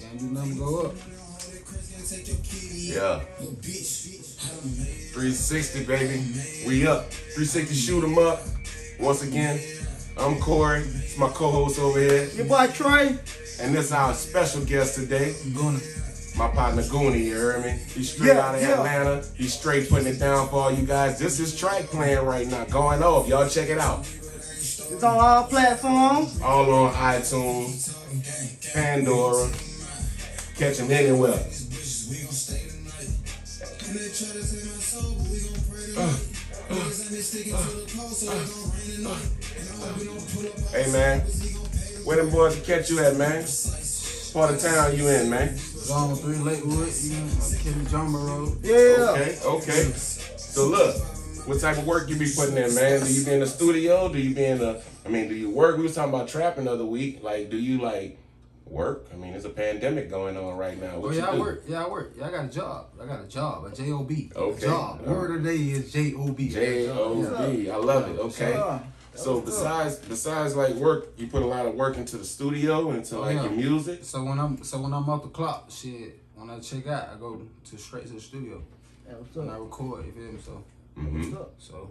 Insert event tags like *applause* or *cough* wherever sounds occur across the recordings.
Can't do nothing go up. Yeah. 360, baby. We up. 360 shoot 'em up. Once again, I'm Corey. It's my co-host over here. Your boy Trey. And this our special guest today. Gonna. My partner Goonie, you heard me? He's straight Yeah, out of yeah. Atlanta. He's straight putting it down for all you guys. This is track playing right now, going off. Y'all check it out. It's on all platforms. All on iTunes, Pandora. Catch him anywhere. Hey man, where them boys can catch you at, man? Part of town you in, man? Zone 3 Lakewood, you know, Kenny Jumbo Road. Yeah. Okay, okay. So look, what type of work you be putting in, man? Do you be in the studio? Do you be in the? I mean, do you work? We was talking about trapping the other week. Like, do you like work? I mean, there's a pandemic going on right now. Oh yeah, you I work. Yeah, I work. Yeah, I got a job. I got a job. A J O B. Okay. Job. Word of the day is J O B. J O B. I love it. Okay. Yeah. So besides besides like work, you put a lot of work into the studio, and into like yeah. your music. So when I'm so when I'm off the clock, shit. When I check out, I go to straight to the studio Yeah, what's and I up? record. You feel me? So hmm What's up? so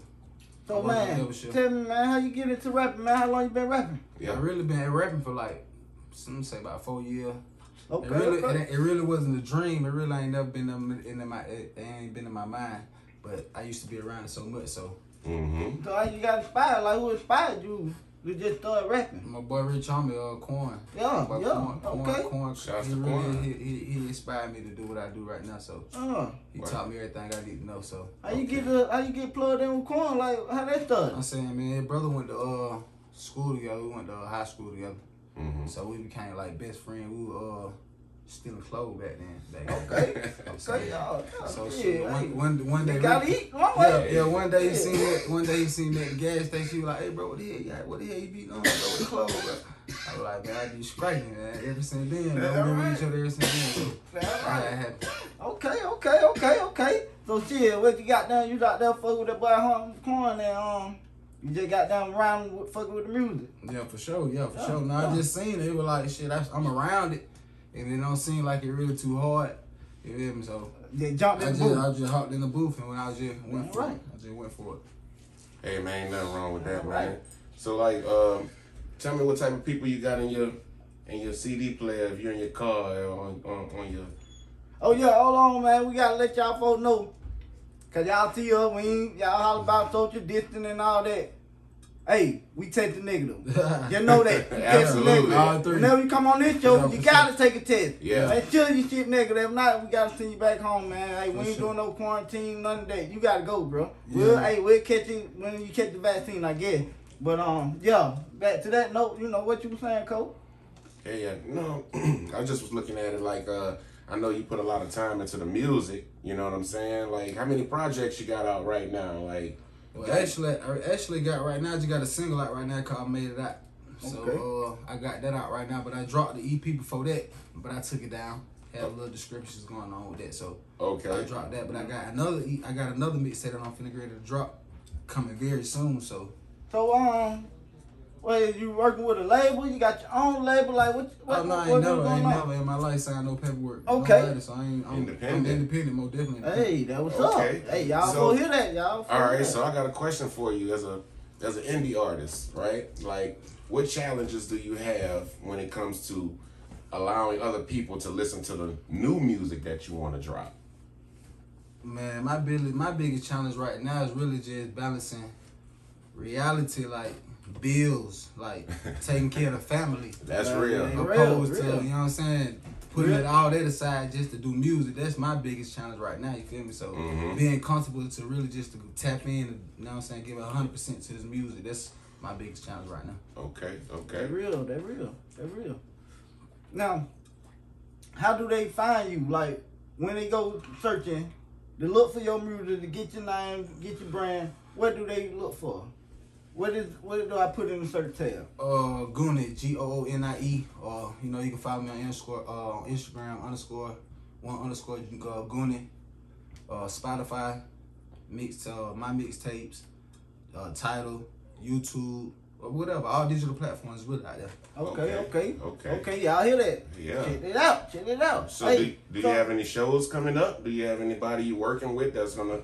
So man, tell me man, how you get into rapping, man? How long you been rapping? Yeah. I really been rapping for like some say about four years. Okay. It really, okay. it, it really wasn't a dream. It really ain't never been in, in my, it ain't been in my mind. But I used to be around it so much. So hmm So how you got inspired? Like who inspired you to just started rapping? my boy Rich Homie, uh, Corn. Yeah, My boy yeah, Corn, Corn, okay. Corn, Shouts he to really, Corn. He, he, he inspired me to do what I do right now. So Uh, he Wow. taught me everything I need to know. So how you get the, how you get plugged in with Corn? Like how that started? I'm saying, man, brother went to uh school together. We went to uh, high school together. Hmm So we became like best friends. We were uh stealing clothes back then. Back. Okay. *laughs* Okay, y'all. So yeah, shit, one, one, one day, you gotta Rick- eat one Yeah, yeah. One day he seen that. One day he seen that gas station. He was like, "Hey, bro, what the hell? You got? What the hell you be doing? Bro, with the clothes, bro?" I was like, "Man, I be striking, man. Ever since then, man. Yeah, We've been right. each other ever since then." So That's I right. Okay, okay, okay, okay. So shit, what you got down? You got there fuck with that boy Hum Corn and um, you just got down around with fucking with the music. yeah, for sure, yeah, for Yeah, sure. Now yeah. I just seen it. It was like shit. I, I'm around it, and it don't seem like it really too hard. You feel me? So They jumped I in just, the booth. I just hopped in the booth, and when I just went for Right. it, I just went for it. Hey man, ain't nothing wrong with that, Right. man. So like, um, tell me what type of people you got in your in your CD player if you're in your car or on on, on your. Oh yeah, hold on, man. We gotta let y'all folks know. Cause y'all see us, we ain't, y'all holler about social distance and all that. Hey, we test the negative. *laughs* You know that. You test the Absolutely. negative. Whenever you come on this show, Yeah, you gotta take a test. Yeah. Make sure you shit negative. If not, we gotta send you back home, man. Hey, we For ain't sure. doing no quarantine, none of that. You gotta go, bro. Yeah. We'll, hey, we'll catch you when you catch the vaccine, I guess. But um, yeah, back to that note, you know what you were saying, Cole? Yeah, yeah. No, I just was looking at it like uh I know you put a lot of time into the music, you know what I'm saying? Like how many projects you got out right now? Like Well, actually, I actually got right now. I just got a single out right now called "Made It Out." So Okay. uh, I got that out right now, but I dropped the EP before that, but I took it down. Had a little descriptions going on with that, so okay. I dropped that. But I got another, I got another mixtape that I'm finna get ready to drop coming very soon. So So um, well, you working with a label? You got your own label? Like what? what oh, no, I ain't what's never, I ain't on? never in my life signed no paperwork. Okay. No letter, so I ain't, I'm Independent. I'm independent, more definitely. Hey, that was Okay. up. Hey, y'all So- go hear that, y'all. All right, that. so I got a question for you as a as an indie artist, right? Like what challenges do you have when it comes to allowing other people to listen to the new music that you want to drop? Man, my big, my biggest challenge right now is really just balancing reality, like bills, like taking care of the family. *laughs* That's Man, real. man. opposed real. to you know what I'm saying, putting Real. it all that aside just to do music. That's my biggest challenge right now. You feel me? So Mhm. being comfortable to really just to tap in, and, you know what I'm saying, give hundred percent to this music. That's my biggest challenge right now. Okay, Okay. They okay. real. They real. They real. Now, how do they find you? Like when they go searching, to look for your music, to get your name, get your brand. What do they look for? What is what do I put in the search tab? Uh, Goonie, G O O N I E. Uh, you know you can follow me on underscore uh on Instagram underscore one underscore uh, Goonie. Uh, Spotify, mix uh my mixtapes, uh title, YouTube, or whatever. All digital platforms really out there. Okay, Okay, okay, okay. okay. Y'all hear that? Yeah. Check it out. Check it out. So Hey, do, do so- you have any shows coming up? Do you have anybody you working with that's gonna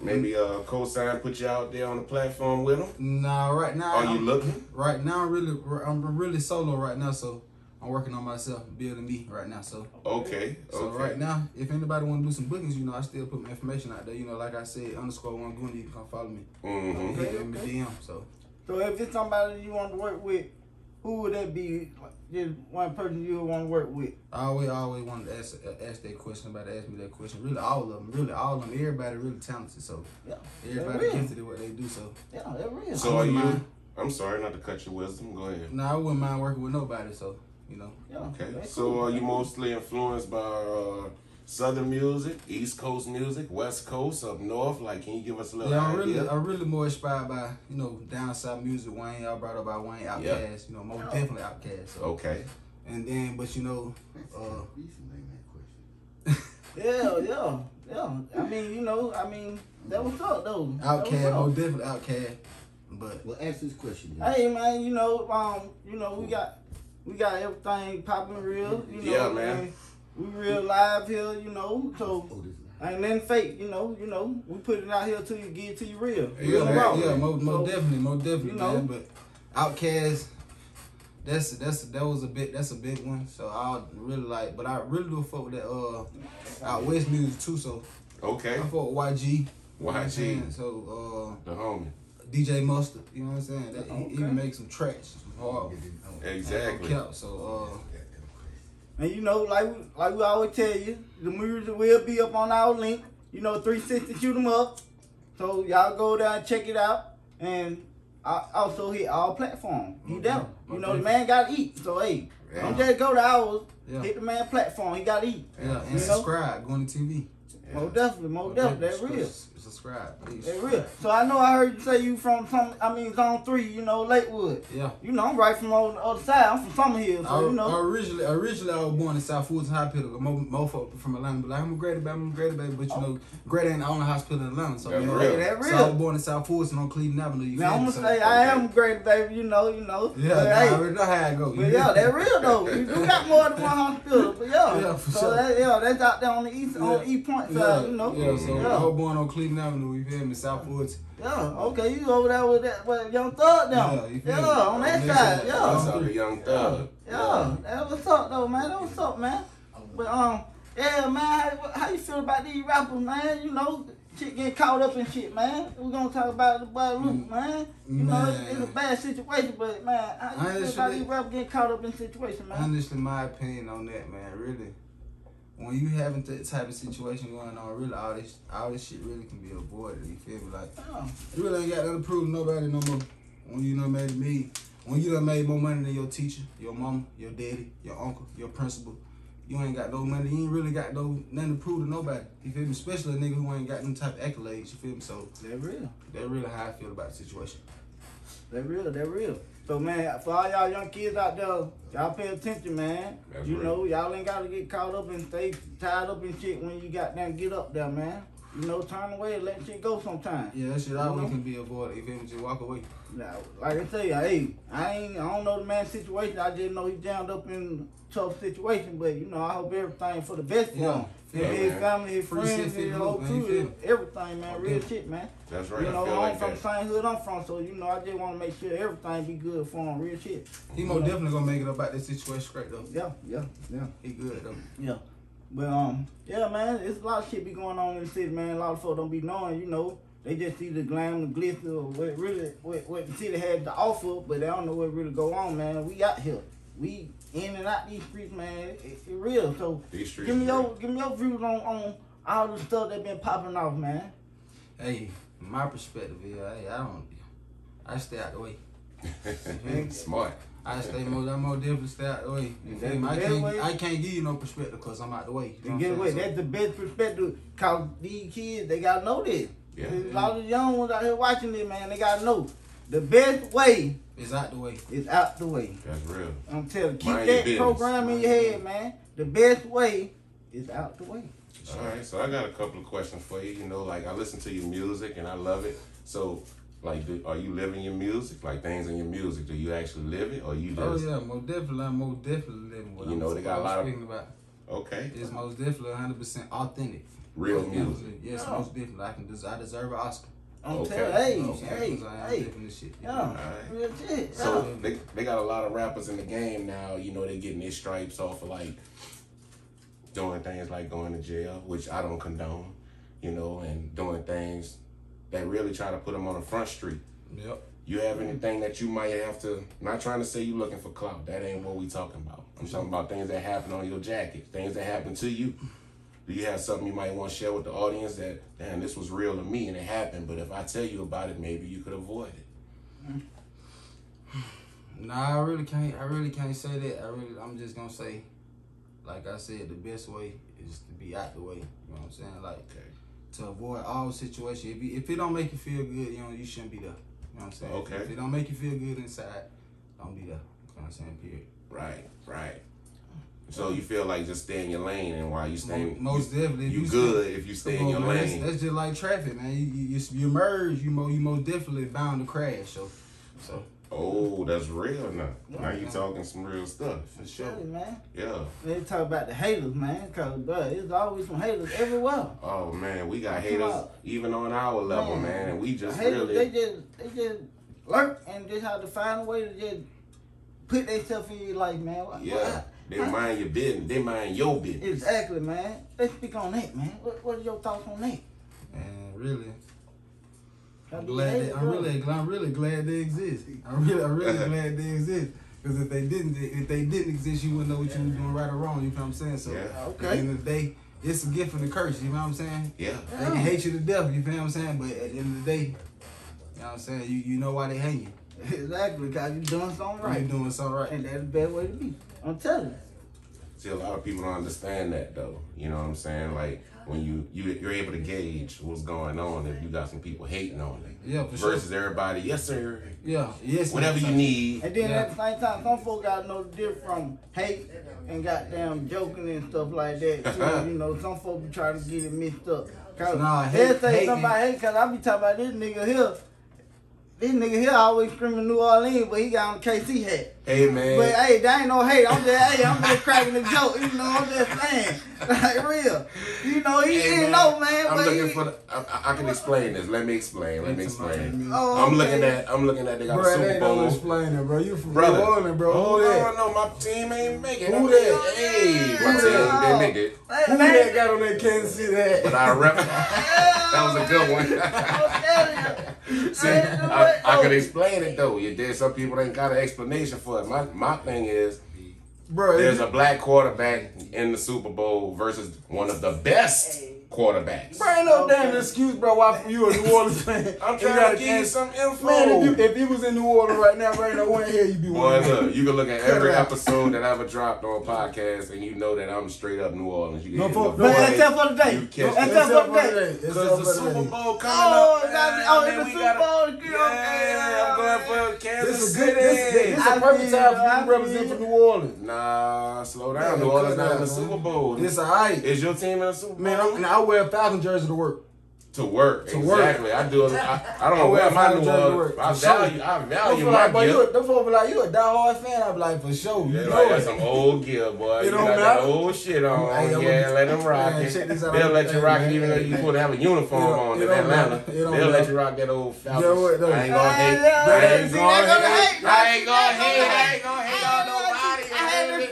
maybe uh co-sign, put you out there on the platform with them? Nah, right now. Are you I'm- looking? Right now, I'm really, I'm really solo right now. So I'm working on myself, building me right now. So. Okay, So okay. right now, if anybody want to do some bookings, you know, I still put my information out there. You know, like I said, underscore one Goonie, you can come follow me. hmm Okay, Hit me okay. DM. So So if it's somebody you want to work with, who would that be? Like, Just one person you would want to work with. I always, always wanted to ask, uh, ask that question. About to ask me that question. Really, all of them. Really, all of them. Everybody really talented. So Yeah, everybody real. gifted at what they do. So yeah, that's real. So are you? mind. I'm sorry not to cut your wisdom. Go ahead. nah, I wouldn't mind working with nobody. So you know, yeah, Okay. So cool. are you mostly influenced by uh, Southern music, East Coast music, West Coast, up north? Like, can you give us a little yeah, I'm idea? really, I'm really more inspired by you know down south music. Wayne, y'all brought up by Wayne Outkast. You know, most definitely Outkast. So Okay. and then, but you know, uh, *laughs* Yeah, yeah, yeah. I mean, you know, I mean, that was up though. That was Outkast, up. most definitely Outkast. But Well, ask this question. Then. Hey man, you know, um, you know, we got we got everything popping real, you know. Yeah, man. and We real live here, you know, so ain't nothing fake, you know, you know. We put it out here till you get to you real. Yeah, Real man. raw. Yeah, most, most So, definitely, most definitely, you know. man. But Outkast, that's that's that was a big that's a big one. So I really like, but I really do fuck with that uh out west music too. So Okay. I fuck with YG. You know what I'm YG. saying? So The homie. uh, DJ Mustard, you know what I'm saying? That, he, he Okay. even make some tracks, some hard. Exactly. Cap, so uh, And you know, like we, like we always tell you, the music will be up on our link. You know, 360 shoot 'em up. So y'all go down and check it out. And I also hit all platforms. He down. You know, the man gotta eat. So hey, Yeah. don't just go to ours. Yeah. Hit the man platform. He gotta eat. yeah, and You know? subscribe, going to TV. Most definitely, most definitely. That's real. Subscribe, please. That's real. So I know I heard you say you from some. I mean, zone three. You know, Lakewood. Yeah. You know, I'm right from on the other side. I'm from Summer Hill. So I, you know. originally, originally I was born in South Woods Hospital. Mo, mofo from Atlanta, but like I'm a Grady baby, I'm a Grady baby. But you know, oh. Grady ain't the only hospital in Atlanta. So That's you know, real. That So real. I was born in South Woods and on Cleveland Avenue. You Now I'm me? gonna So- say I am great, baby. You know, you know. Yeah, But, nah, hey, I already know how it go. But yeah, that real though. You do got more than one hospital. But yeah, *laughs* Yeah, for so sure. that, yeah, that's out there on the east, on Yeah. the east point Yeah. You know. yeah. So yeah. I was born on Cleveland Avenue. You feel me? South Woods. Yeah, Okay, you over there with that with young thug now. Yeah, you Yeah, me? on that On side. side. Yeah. That's how the young thug. Yeah, that was up though, man. That was up, man. But um, yeah, man, how, how you feel about these rappers, man? You know, shit getting caught up in shit, man. We're gonna talk about the boy Luke, man. You know, it's, it's a bad situation, but man, how you feel about Honestly- these rappers getting caught up in situation, man? Honestly, my opinion on that, man, really, when you having that type of situation going on, really, all this, all this shit really can be avoided. You feel me? Like. Yeah. You really ain't got nothing to prove to nobody no more. When you done made me, when you done made more money than your teacher, your mama, your daddy, your uncle, your principal, you ain't got no money. You ain't really got no nothing to prove to nobody. You feel me? Especially a nigga who ain't got no type of accolades. You feel me? So That real. that's really how I feel about the situation. That real. That real. So man, for all y'all young kids out there, y'all pay attention, man. That's you right. know, y'all ain't gotta get caught up and stay tied up in shit when you got down get up there, man. You know, turn away and let shit go sometimes. Yeah, that shit You always know? can be avoided. If you feel me? Just walk away. Now, like I tell you, hey, I ain't, I don't know the man's situation. I just know he's jammed up in a tough situation. But you know, I hope everything for the best for Yeah. Him. Yeah, his family, his friends, his fit whole loop, man. You crew, everything, man. Real Okay. shit, man. That's right. You know, I feel I'm like from that. the same hood I'm from, so you know, I just want to make sure everything be good for him. Real shit. He most definitely gonna make it up out this situation straight though. Yeah, yeah, yeah, He good though. yeah. But um, yeah, man, it's a lot of shit be going on in the city, man. A lot of folks don't be knowing, you know. They just see the glam, the glitter, or what really, what, what the city has to offer, but they don't know what really go on, man. We out here, we in and out these streets, man. It, it, it real. So These streets. give me real. your, give me your views on on all the stuff that been popping off, man. Hey, my perspective is, hey, I don't, I stay out the way. *laughs* Smart. I stay more, I'm more definitely stay out the way. You? I can't, way- I can't give you no perspective because I'm out the way. You know get away. I'm? That's the best perspective. Cause these kids, they gotta know this. Yeah. There's a lot of young ones out here watching this, man. They gotta know the best way is out the way. is out the way. That's real. I'm telling you, keep Mind that business. program in your head, man. The best way is out the way. All right, so I got a couple of questions for you. You know, like I listen to your music and I love it. So, Like, do, are you living your music? Like things in your music, do you actually live it, or you Oh just yeah, most definitely, I'm most definitely living what You I'm, know, they got a I'm lot of- speaking about. okay, It's most definitely 100 percent authentic. real Most music? definitely. Yes, Yeah. most definitely. I can des- I deserve an Oscar. I'm Okay. telling hey, Most hey, definitely, I am hey. this shit. Yeah. So yeah. they, they got a lot of rappers in the game now. You know, they getting their stripes off of like doing things like going to jail, which I don't condone. You know, and doing things that really try to put them on the front street. Yep. You have anything that you might have to? Not trying to say you looking for clout. That ain't what we talking about. I'm talking about things that happen on your jacket, things that happen to you. Do you have something you might want to share with the audience that, damn, this was real to me and it happened, but if I tell you about it, maybe you could avoid it. *sighs* Nah, I really can't. I really can't say that. I really, I'm just gonna say, like I said, the best way is to be out the way. You know what I'm saying? Like Okay. to avoid all situations. If, you, if it don't make you feel good, you know, you shouldn't be there. You know what I'm saying? Okay. If it don't make you feel good inside, don't be there. You know what I'm saying? Period. Right, right. So you feel like just stay in your lane, and while you stay, Mo- most definitely. if you, you good stay- if you stay in your man. lane. That's, that's just like traffic, man. You, you, you, you merge, you mo, you most definitely bound to crash. So, so oh, that's real now. Now you Yeah. talking some real stuff. for sure. Tell man. Yeah. They talk about the haters, man, cause bro, there's always some haters everywhere. Oh man, we got haters even on our level, Man. man, and we The just haters, really. they just they just lurk and just have to find a way to just put themselves in your life, man. What- Yeah, what- they mind your business. They mind your business. Exactly, man. Let's speak on that, man. What, what are your thoughts on that? Man, really, I'm Gotta glad. They, I'm really, I'm really glad they exist. I'm really, I'm really *laughs* glad they exist. Because if they didn't, if they didn't exist, you wouldn't know what you was doing right or wrong. You know what I'm saying? So Yeah. at the Okay. end of the day, it's a gift and a curse. You know what I'm saying? Yeah. They can hate you to death. You feel what I'm saying? But at the end of the day, you know what I'm saying? You you know why they hate you. Exactly, cause you're doing something Right. right, You're doing something right. and that's the best way to be. I'm telling you. See, a lot of people don't understand that though. You know what I'm saying? Like when you, you you're able to gauge what's going on if you got some people hating on it Yeah, for sure. versus everybody. Yes, sir. Yeah. Yes. Whatever you need. And then Yeah. at the same time, some folks got no know the difference from hate and goddamn joking and stuff like that. too. *laughs* you know, some folks be trying to get it mixed up. Cause Nah, they'll hate- say hating- something about hate, cause I be talking about this nigga here. This nigga here always screaming New Orleans, but he got on the KC hat. Hey man. But hey, that ain't no hate. I'm just hey, I'm just cracking a joke. You know, I'm just saying, *laughs* like real. You know, he Hey, didn't know, man. I'm but looking he, for. The, I, I- I can explain this. Let me explain. Let me explain. Miami. Oh, I'm looking at. I'm looking at. They got Bro, a it Super ain't no Bowl. explaining, bro. You from Brother, New Orleans, bro. Oh, Hold Who that? on, no, my team ain't making. it. Who I'm- that? Hey, my Who team that? didn't make it. Who man. that got on that Kansas City hat? But I rep. *laughs* that was a good one. *laughs* I'm. See, I ain't I, I oh. could explain it though. You did. Some people ain't got an explanation for My my thing is, Bro, there's a black quarterback in the Super Bowl versus one of the best quarterbacks. Bro, ain't no Okay. damn excuse, bro. Why you a New Orleans fan? *laughs* I'm You trying gotta to give you cancel- some info. Man, if you if you was in New Orleans right now, bro, ain't no way here you'd be Boy, winning. look, you can look at every episode that I ever dropped on podcast, and you know that I'm straight up New Orleans. You can No, hear for- the no, But voice, except for the day. you catch Except the- for the day. It's Because up the for Super. Bowl coming Oh, up. it's ah, oh, man. oh, I it's mean, the Super Bowl. Okay, Yeah, I'm going for Kansas This is City. good. This, this, this I a perfect time for you, you to represent for. New Orleans. Nah, slow down. New Orleans not in the Super man. Bowl. It's alright. Is your team in the Super Bowl? Man, I'm, I wear a Falcon jersey to work. to work. To work. exactly. I do. I, I I don't wear wear my New jersey to Orleans. work, I value. I value my like, boy, you, gift. them folks be like, you a diehard fan. I be like, for sure. You Yeah, know like, it. some old gear, boy. You don't got that old shit on. I'm yeah, let them rock Man, it. check this out. They'll let you rock it even though you to have a uniform on in Atlanta. matter. They'll let you rock that old Falcons. Yeah, what, though? I ain't gonna hate. I ain't gonna hate. I ain't gonna hate. I ain't gonna hate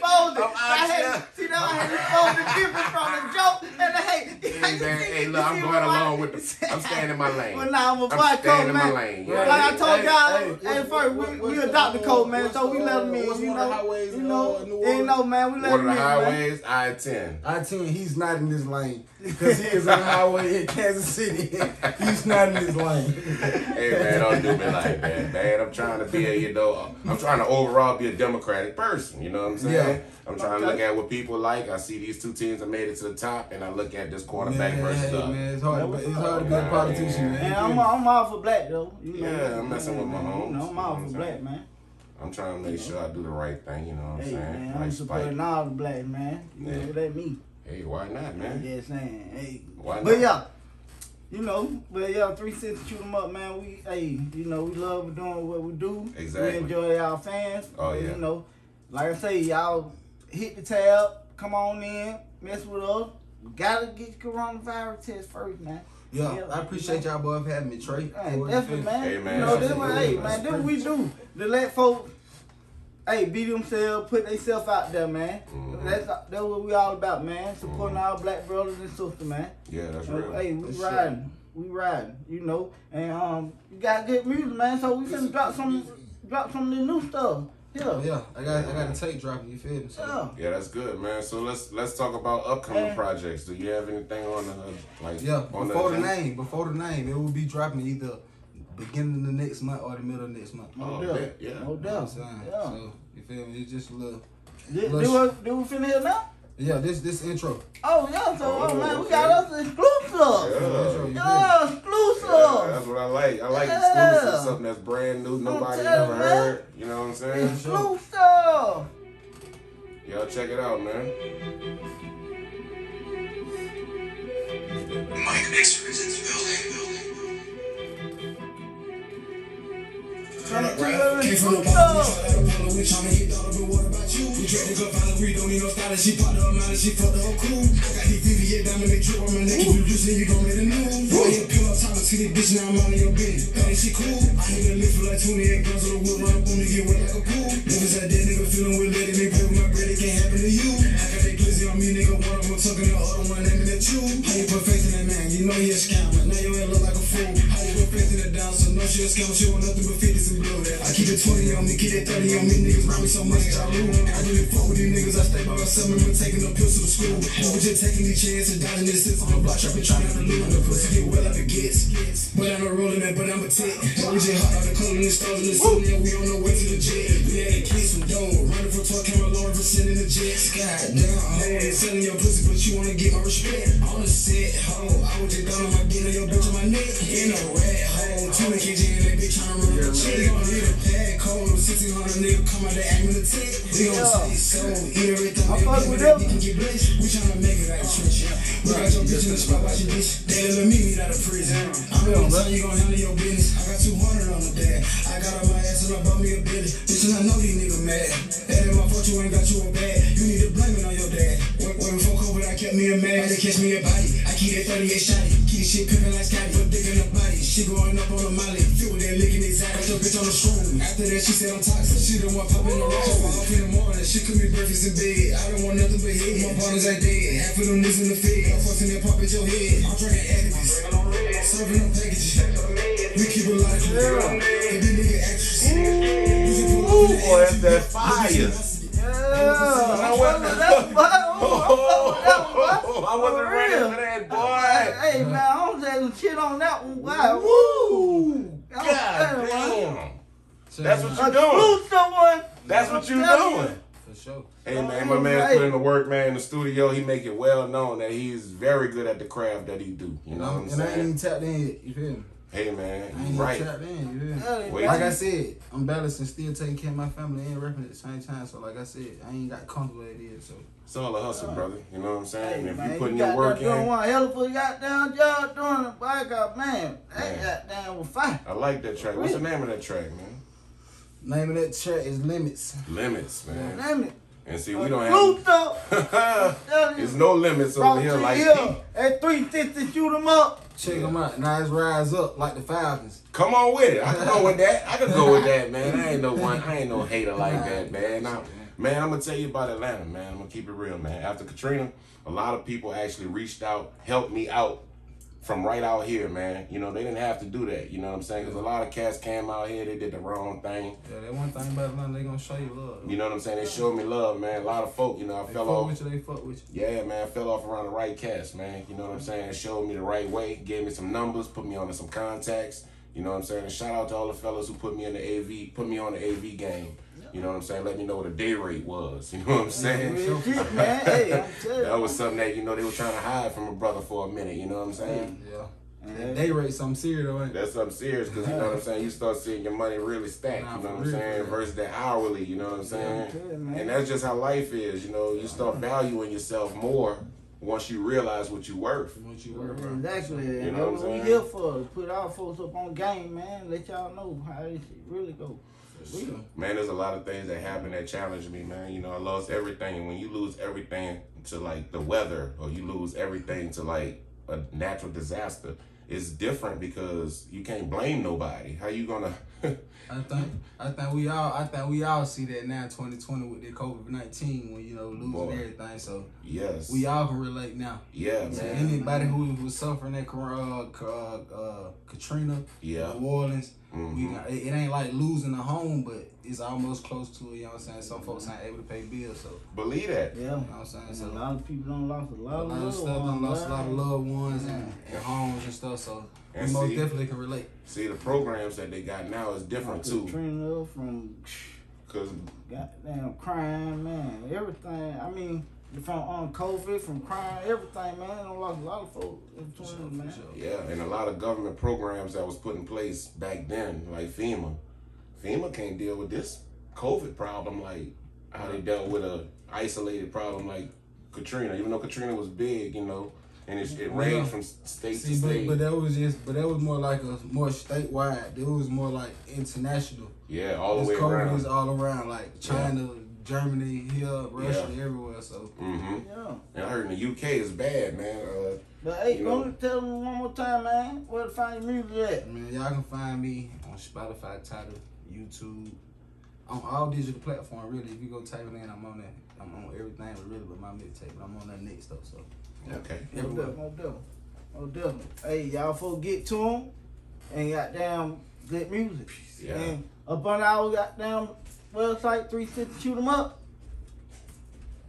on nobody. I had to fold it. I'm I had, here. see, now I had to fold the difference from the joke and the hate. Hey, man, hey, look, I'm going along with the. I'm staying in my lane. Well, nah, I'm a I'm boy staying code, in my man. lane. Like Yeah. I told Hey, y'all, hey, hey, what's- first, we, we what's adopt the the, code, uh, man, so we let them in, you one of the know. You know, New you know, man, we let One of the in, man. highways, I ten. I tell you, he's not in this lane because he is on *laughs* the highway in Kansas City. he's not in this lane. Hey man, don't do me like that, man. I'm trying to be a, you know, I'm trying to overall be a democratic person. You know what I'm saying? Yeah. I'm trying to look at what people like. I see these two teams that made it to the top, and I look at this quarterback man, versus hey, us. man, it's hard. To, it's hard to be a politician, man. man. And I'm, I'm all for black, though. You know, Yeah, I'm messing with my You homes. know, I'm all for black, man. I'm trying to make sure I do the right thing. You know what I'm Hey, saying? man, like I'm Spike. supporting all the black, man. You Yeah. know, that me. Hey, why not, I'm man? just saying, hey. Why not? But yeah, You know, but yeah, three six them up, man. We, hey, you know, we love doing what we do. Exactly. We enjoy our fans. Oh, yeah. You know, like I say, y'all hit the tab, come on in, mess with us. Gotta get your coronavirus test first, man. Yeah, Yeah, I appreciate y'all both for having me, Trey. Hey, definitely, man. Hey, man, You know, this that's what, hey, That's man, this what we do. To let folks, hey, be themselves, put themselves out there, man. Mhm. That's that's what we all about, man. Supporting our black brothers and sisters, man. Yeah, that's So, real. hey, we That's riding, we riding, you know, and um, you got good music, man. So we finna drop some, drop some of the new stuff. Yeah, Yeah, I got I got a tape dropping. You feel me? So, yeah. Yeah, that's good, man. So let's let's talk about upcoming Man. projects. Do you have anything on the like? Yeah, on before the agenda? name, before the name, it will be dropping either beginning of the next month or the middle of next month. Oh, you Oh, No doubt. yeah. No know what I'm doubt. Yeah. So you feel me? It's just a little. Did, Let's- did, we, did we finna here now? Yeah, this this intro. Oh yeah, so oh, Oh, man, we got us exclusive. Yeah. Intro, you Yeah, Yeah, exclusive. that's what I like. I like Yeah. exclusive something that's brand new, nobody ever man. heard. You know what I'm saying? Exclusive. Y'all check it out, man. Mike Mixer is in the building. Trying to Came exclusive. from the bottom, we shot out of Apollo, we you? We tried to go we don't need no style, she popped her she fucked cool. I got these VVA diamond, they drip on my neck, if you listen, you gon' get a new. Boy, you pill up, time to this bitch, now I'm out of your business. Hey, she cool. I hit a lift for like 28 guns, so the wood run up on me, get wet like a pool. Niggas out there, nigga, feeling with letting me play with my bread, it can't happen to you. I got that glizzy on me, nigga, one of them tucking the one, aiming at you. How you put faith in that man? You know he a scammer, now your head look like a fool. How you faith in that down, so no she a scammer, she want nothing but 50s and blue. I keep it 20 on me, keep it 30 on me, niggas round me so much, I lose. I really fuck with these niggas, I stay by myself, remember taking no pills to the school. Was just taking these chances, dodging this sits on the block, trapping, trying to lose. The pussy get well like it gets. But I'm not rolling that, but I'm a tick. We just hot out the color and the stars in the sun, yeah, we on the way to the jet. We had a kiss from dough, running from 12 camera, Lord, for sending the jets. God damn, I ain't selling your pussy, but you wanna get my respect. On the set, ho, I was just down on my on your bitch on my neck. In a rat hole, 20 kg in that bitch trying to run a check. Gonna hit a pad cold, 1600 nigga come out there, act me the tech. We gon' say so, I fuck with them. you can get blessed. We tryna make it out the trench. We got your bitch in the spot, watch your. They let me meet out of prison. I'm gonna tell you gon' handle your business. I got 200 on the bag. I got on my ass and I bought me a billy. Bitch, and I know these niggas mad. That ain't my fault, you ain't got you a bag. You need to blame it on your dad. Kept me a man. They catch me a body. I keep that 38 shotty. Keep this shit pimpin' like Scotty. Put dick in the body. She going up on the molly. Feel that licking his ass. Got your bitch on the shroom. After that, she said I'm toxic. She the one popping the rock. Off in the morning. She could be breakfast in bed. I don't want nothing but head. My partners are dead. Half of them niggas in the fed. I'm fucking that pop at your head. I'm drinking activists. Serving them packages. We keep it like If you nigga actress. You can pull Ooh, up in the boy, that's that fire. Yeah, I wasn't that fire. Oh, I wasn't ready for that, boy. Hey man, I don't say some shit on that one. Wow. Woo! God damn. That's what you're doing. exclusive. That's what you uh, I'm telling you. doing. For sure. Hey man, oh, my man put in the work, man. In the studio, he make it well known that he's very good at the craft that he do. You know what I'm and I ain't saying? tapped in yet. You feel me? Hey man, I ain't you right. tapped in. You feel me? Yeah, Wait. Like I said, I'm balancing, still taking care of my family and rapping at the same time. So like I said, I ain't got comfortable at it. So It's all a hustle, brother. You know what I'm saying? Hey, if man, you putting you your work goddamn doing in, one hell of a goddamn job doing it. Boy, I got man, that Man. goddamn was fire. I like that track. What's the name of that track, man? name of that track is Limits. Limits, man. Damn it. And see, we don't have. Exclusive. There's *laughs* no limits over Brought here to like you Pete. at 360 shoot 'em up. Check them out. Now it's rise up like the Falcons. Come on with it. I can go with that. I can go with that, man. I ain't no one. I ain't no hater like that, man. I, man, I'm gonna tell you about Atlanta, man. I'm gonna keep it real, man. After Katrina, a lot of people actually reached out, helped me out from right out here, man. You know, they didn't have to do that. You know what I'm saying? Because a lot of cats came out here, they did the wrong thing. Yeah, that one thing about Atlanta, they gonna show you love. You know what I'm saying? They showed me love, man. A lot of folk, you know, I They fell off. with you, they fuck with you. Yeah, man, I fell off around the right cast, man. You know what I'm saying? They Showed me the right way, gave me some numbers, put me on to some contacts. You know what I'm saying? And shout out to all the fellas who put me in the AV, put me on the AV game. You know what I'm saying? Let me know what a day rate was. *laughs* You know what I'm saying? Real shit, man. Hey, I'm *laughs* telling That was something that, you know, they were trying to hide from a brother for a minute. You know what I'm saying? Yeah. Yeah. They rate something serious though, ain't? That's something serious because, you know what I'm saying? You start seeing your money really stack. Nah, You know what I'm real, saying? for real. Versus the hourly, you know what I'm saying? Yeah, man. And that's just how life is. You know, you start valuing yourself more once you realize what you're worth. What you work for. Exactly. You and know that's what I'm what we saying? here for. Put our folks up on game, man. Let y'all know how this shit really go. For. Man, there's a lot of things that happen that challenge me, man. You know, I lost everything. When you lose everything to like the weather or you lose everything to like a natural disaster, it's different because you can't blame nobody. How you gonna *laughs* I think I think we all I think we all see that now 2020 with the COVID 19 when you know losing Boy. everything. So Yes. we all can relate now. yeah, So man. anybody who was suffering that uh, uh, uh, Katrina, Yeah. New Orleans, we Mhm. got, it, it ain't like losing a home, but it's almost close to it. You know what I'm saying? Some folks ain't able to pay bills, so Believe that. Yeah. you know what I'm saying. And So a lot of people don't lost a lot a of lot of stuff, done ones, lost a lot of loved ones and, and homes and stuff. So And we most definitely can relate. See, the programs that they got now is different too. Katrina from Cause goddamn crime, man. Everything. I mean, from on COVID, from crime, everything, man. I lost a lot of folks in between, sure, man. sure. yeah, and a lot of government programs that was put in place back then, like FEMA. FEMA can't deal with this COVID problem like how they dealt with a isolated problem like Katrina. Even though Katrina was big, you know, and it, it Yeah. from state See, to but, state. but that was just, but that was more like a more statewide. It was more like international. yeah, all the This way COVID around. is all around, like China, Germany, here, Russia, Yeah. everywhere. So hmm Yeah. And I heard in the UK is bad, man. Uh, But hey, You know- go tell them one more time, man. Where to find your music at? man, y'all can find me on Spotify, Tidal, YouTube, on all digital platforms. Really, if you go type it in, I'm on that. I'm on everything, but really, but my mixtape. But I'm on that next stuff. So okay. No everywhere. doubt, no doubt. No doubt. Hey, y'all folks get to them and goddamn good music. Yeah. And up on our goddamn website, 350 Shoot 'em Up,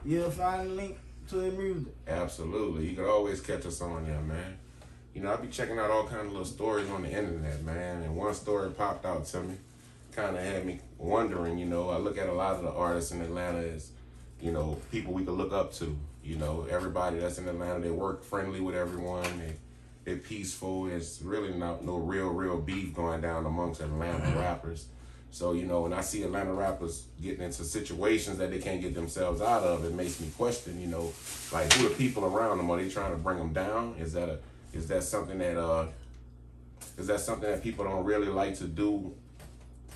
you'll find the link to the music. Absolutely. You can always catch us on there, man. You know, I be checking out all kind of little stories on the internet, man. And one story popped out to me, kind of had me wondering. You know, I look at a lot of the artists in Atlanta as, you know, people we could look up to. You know, everybody that's in Atlanta, they work friendly with everyone. They they're peaceful. It's really not no real real beef going down amongst Atlanta mm-hmm. rappers. So you know, when I see Atlanta rappers getting into situations that they can't get themselves out of, it makes me question. You know, like who the people around them are they trying to bring them down? Is that a is that something that uh is that something that people don't really like to do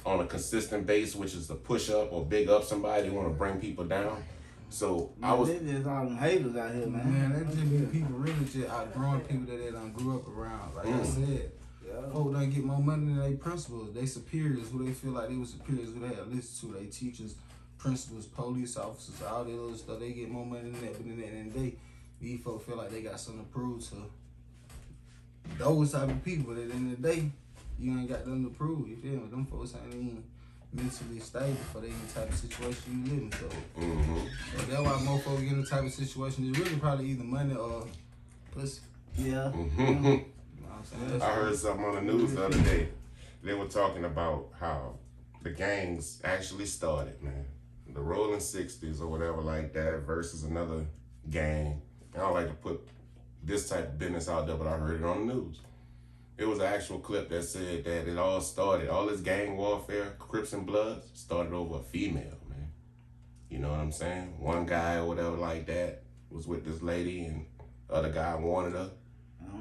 on a consistent base, which is to push up or big up somebody? They want to bring people down. So I Man, was they just all them haters out here, man. Man, that just be people really just outgrowing people that they done grew up around. Like I Mm. said, Yeah. Folk done get more money than they principals. They superiors, who they feel like they were superiors, who they had listened to. They teachers, principals, police officers, all that other stuff. They get more money than that. But then at the end of the day, these folks feel like they got something to prove to those type of people. But at the end of the day, you ain't got nothing to prove. You feel me? Them folks ain't even mentally stable for any type of situation you live in. So hmm so that's why more folks get in the type of situation. It's really probably either money or pussy. Yeah. hmm You know I heard something on the news the other day. They were talking about how the gangs actually started, man. The Rolling Sixties or whatever like that versus another gang. I don't like to put this type of business out there, but I heard it on the news. It was an actual clip that said that it all started, all this gang warfare, Crips and Bloods, started over a female, man. You know what I'm saying? One guy or whatever like that was with this lady and the other guy wanted her.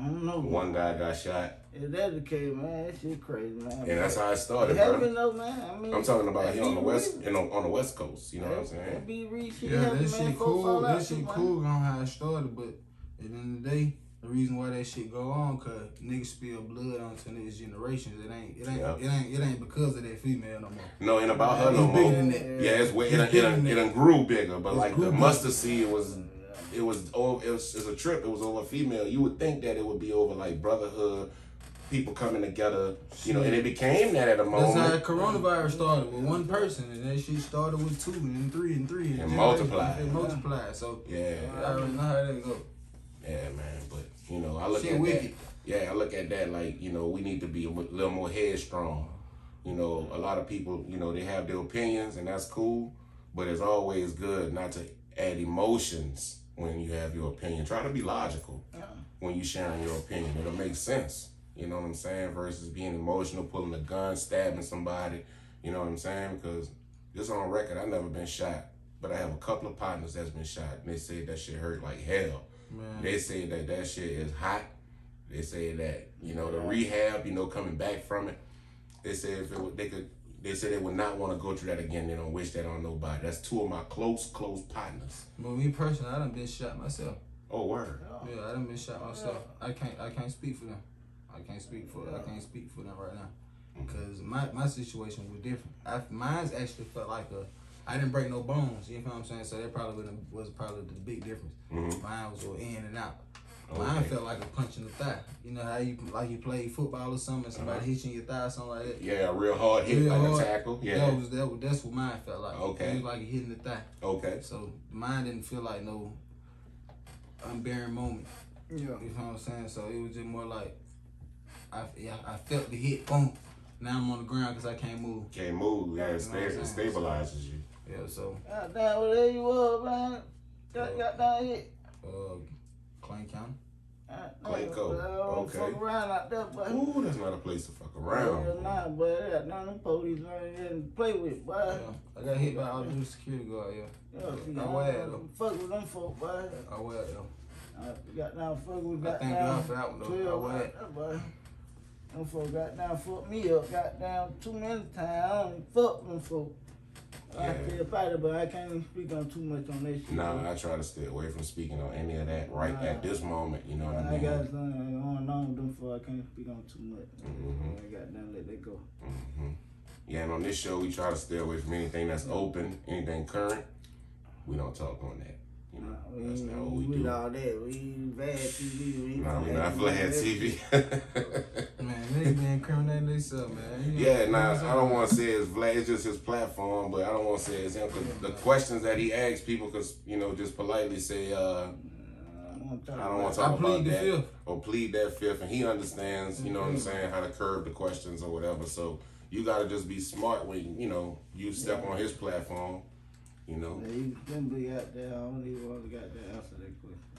I don't know. One guy got shot. If that's the case, man, that shit crazy, man. And that's how it it started, happened bro. though, man. I mean, I'm talking about that here on the west, you know, on the west coast. You know what I'm That saying? be real shit. Yeah, happen, that man. shit cool. fall That out shit too, cool on how it started, but at the end of the day, the reason why that shit go on, cause niggas spill blood onto next generations. It ain't, it ain't, Yeah. it ain't, it ain't because of that female no more. No, ain't about her no more. Yeah, it's way, it, done- It's it, bigger it grew bigger, but It's like the mustard seed was, it was over. It was, it was a trip. It was over female. You would think that it would be over like brotherhood, people coming together. You know, and it became that at a That's how moment. coronavirus started with one person, and then she started with two, and then three, and three, And multiplied. and multiplied. So Yeah, I already know how that go. yeah, man. But you know, I look at wicked. that. Yeah, I look at that like you know we need to be a little more headstrong. You know, a lot of people, you know, they have their opinions, and that's cool. But it's always good not to add emotions when you have your opinion. Try to be logical when you sharing your opinion. It'll make sense. You know what I'm saying? Versus being emotional, pulling a gun, stabbing somebody. You know what I'm saying? Because just on record, I've never been shot, but I have a couple of partners that's been shot, and they say that shit hurt like hell. Man. They say that that shit is hot. They say that you know the rehab, you know, coming back from it. They say if it they could, they say they would not want to go through that again. They don't wish that on nobody. That's two of my close, close partners. But me personally, I done been shot myself. Oh word. Yeah, I done been shot myself. I can't I can't speak for them. I can't speak for I can't speak for them right now. Cause my, my situation was different. I, mine's actually felt like a I didn't break no bones. You know what I'm saying? So that probably was probably the big difference. Mhm. Mine was all in and out. Mine felt like a punch in the thigh. You know how you like you play football or something, somebody Uh-huh. hit you in your thigh, or something like that. Yeah, a real hard hit, Real like hard. a tackle. Yeah. That was that was that's what mine felt like. Okay. It was like hitting the thigh. Okay. So mine didn't feel like no unbearing moment. Yeah. You know what I'm saying? So it was just more like I yeah, I felt the hit, boom. Now I'm on the ground because I can't move. Can't move. Yeah, it, You know stays, it I'm stabilizes you. Yeah, so God damn, well, there you was, man. Got, got down here. uh, Clay County. Clayco. I Okay. fuck around out there, but. Ooh, that's not a place to fuck around. nah, boy, they got none of them police around here to play with, boy. Yeah, I got hit by all the security guard. Yeah, Yeah, I I wear them. fuck with them folk, boy. I wear though. I got down fuck with I got thank down for that one though. I wear it. right there, boy. Them folk got down fuck me up, got down too many times. I don't fuck them folk. I feel about it, but I can't even speak on too much on that shit. Nah, I try to stay away from speaking on any of that right Nah. at this moment. You know what I mean? I got something going on with them folk. I can't speak on too much. Mhm. I got down let that go. hmm Yeah, and on this show, we try to stay away from anything that's open, anything current. We don't talk on that. You know, We that's not what we with do. all that. We bad TV. We Nah, we not Vlad TV. *laughs* Be incriminating themselves, man. You yeah, nah, I'm don't want to say it's Vlad. It's just his platform, but I don't want to say it's him. Cause the questions that he asks people, cause you know, just politely say, uh, I don't I want to I talk plead about the that, fifth. or plead that fifth, and he understands. You know what I'm saying? How to curb the questions or whatever. So you got to just be smart when you know you step on his platform. You know, Yeah, simply out there. I don't even want to answer that question.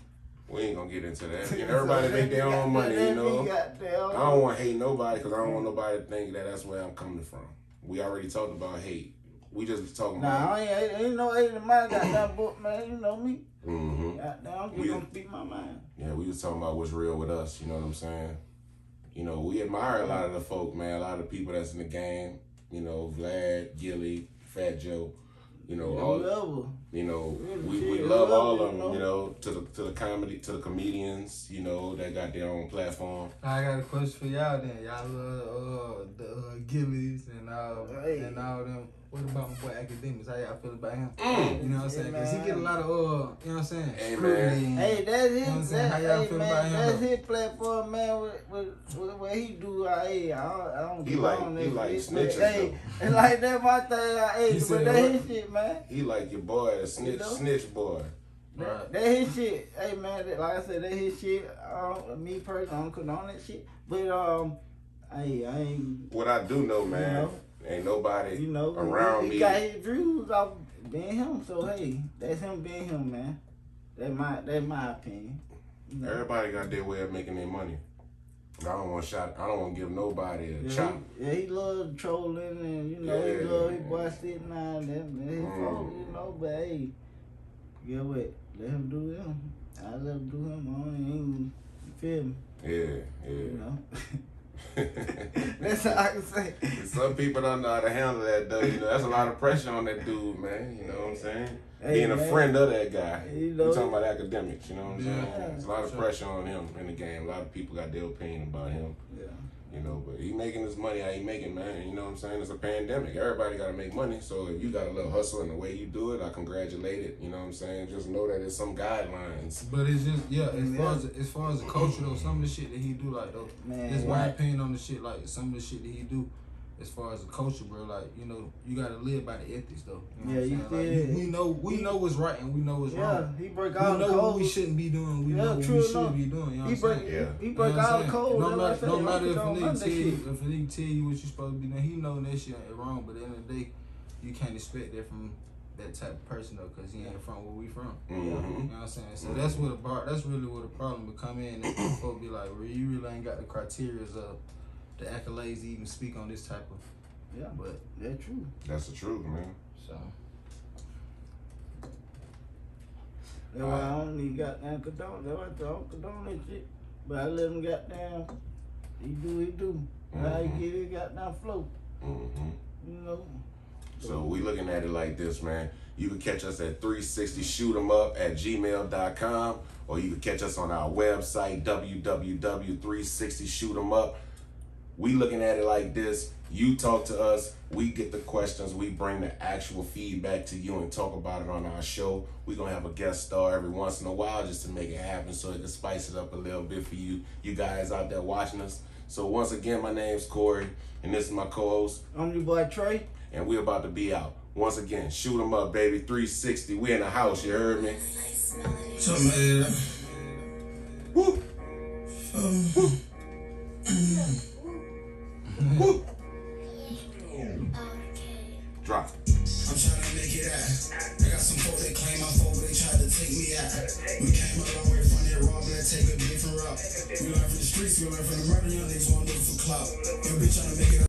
We ain't gonna get into that. *laughs* You know, everybody make their own money. You know. I don't want to hate nobody because I don't want nobody to think that that's where I'm coming from. We already talked about hate. We just talking Nah, about. I ain't, ain't no eight in my goddamn book, man. You know me. hmm Goddamn, I'm just We- gonna speak my mind. Yeah, we was talking about what's real with us. You know what I'm saying? You know, we admire a lot of the folk, man. A lot of the people that's in the game. You know, Vlad, Gillie, Fat Joe. You know, all. Whoever. You know, we, we love love all of them. you You know, to the to the comedy to the comedians. You know, that got their own platform. I got a question for y'all then. Y'all love uh, the uh, Gillies and all Hey. and all them. What about my boy Akademiks? How y'all feel about him? Mm. You know what I'm saying? Cause he get a lot of uh, you know what I'm saying? Hey, Scrutiny. man. Hey, that's know what I'm saying? That, How y'all hey, feel man, about him, that's though? his platform, man. With, with, with what he do, I, hey, I don't, I don't He get like- on he that like shit, snitches, but, Hey, and *laughs* like that, my thing. I, hey, He but said that his shit, man. He like your boy, the snitch, know? snitch boy. Right. That his shit. Hey man, that, like I said, that his shit. Uh, me personally, I don't condone that shit. But um, hey, I ain't. What I do know, man, know? Ain't nobody You know, around he, me. he got his views off being him. So hey, that's him being him, man. That's my that's my opinion. You know? Everybody got their way of making their money. I don't want shot. I don't want to give nobody a Yeah, chop. he, yeah, he love trolling and you know he Yeah. love his boy sitting out there. and His Mm. fault, you know, but hey, get what? Let him do him. I let him do him. I ain't even you feel me. Yeah, You yeah. know. *laughs* That's all I can say. Some people don't know how to handle that though. You know, that's a lot of pressure on that dude, man. You know what I'm saying? Hey, Being a friend of that guy. You We know, talking about Akademiks. You know what I'm saying? Yeah. There's a lot of Sure. pressure on him in the game. A lot of people got their opinion about him. yeah. You know, but he making his money how he making, man. You know what I'm saying? It's a pandemic. Everybody got to make money. So if you got a little hustle in the way you do it, I congratulate it. You know what I'm saying? Just know that there's some guidelines. But it's just yeah. As Yeah. far as as far as the culture though, some of the shit that he do like though, Man, It's my right. opinion on the shit. Like some of the shit that he do, as far as the culture, bro. Like you know, you gotta live by the ethics, though. You know Yeah, you saying? Like, did. we, we know we know what's right and we know what's Yeah, wrong. he break We all the know what we shouldn't be doing. We Yeah, know what we should enough. be doing. You know He what I'm break, saying? Yeah. he You know break what I'm all the saying? codes. No matter, no what I matter say. if a Don't nigga tell you, shit. if a nigga tell you what you supposed to be doing, he know that shit ain't wrong. But at the end of the day, you can't expect that from that type of person though, cause he ain't from where we from. Mhm. You know what I'm saying? So that's what a bar. That's really what the problem would come in. And folk be like, well, you really ain't got the criterias of the accolades to even speak on this type of. Yeah, But that's true. That's the truth, man. so That's why I don't need goddamn condone. That's why I don't condone that shit. But I let him goddamn. He do, he do. How he Mhm. get it goddamn flow. hmm You know. So we looking at it like this, man. You can catch us at 360 shoot 'em up at gmail.com or you can catch us on our website www360 shoot 'em up. We looking at it like this. You talk to us, we get the questions, we bring the actual feedback to you and talk about it on our show. We're gonna have a guest star every once in a while just to make it happen so it can spice it up a little bit for you, you guys out there watching us. So once again, my name's Corey, and this is my co-host, I'm your boy Trey. and we're about to be out. Once again, shoot 'em up, baby. 360. We in the house, you heard me? Somebody that. Woo! Um, *clears throat* Drop. I'm trying to make it out. I got some folk that claim my folk, but they tried to take me out. We came a long way from that robbing and take a different route. We learn from the streets, we learn from the murder, young niggas want to look for clout. Your bitch trying to make it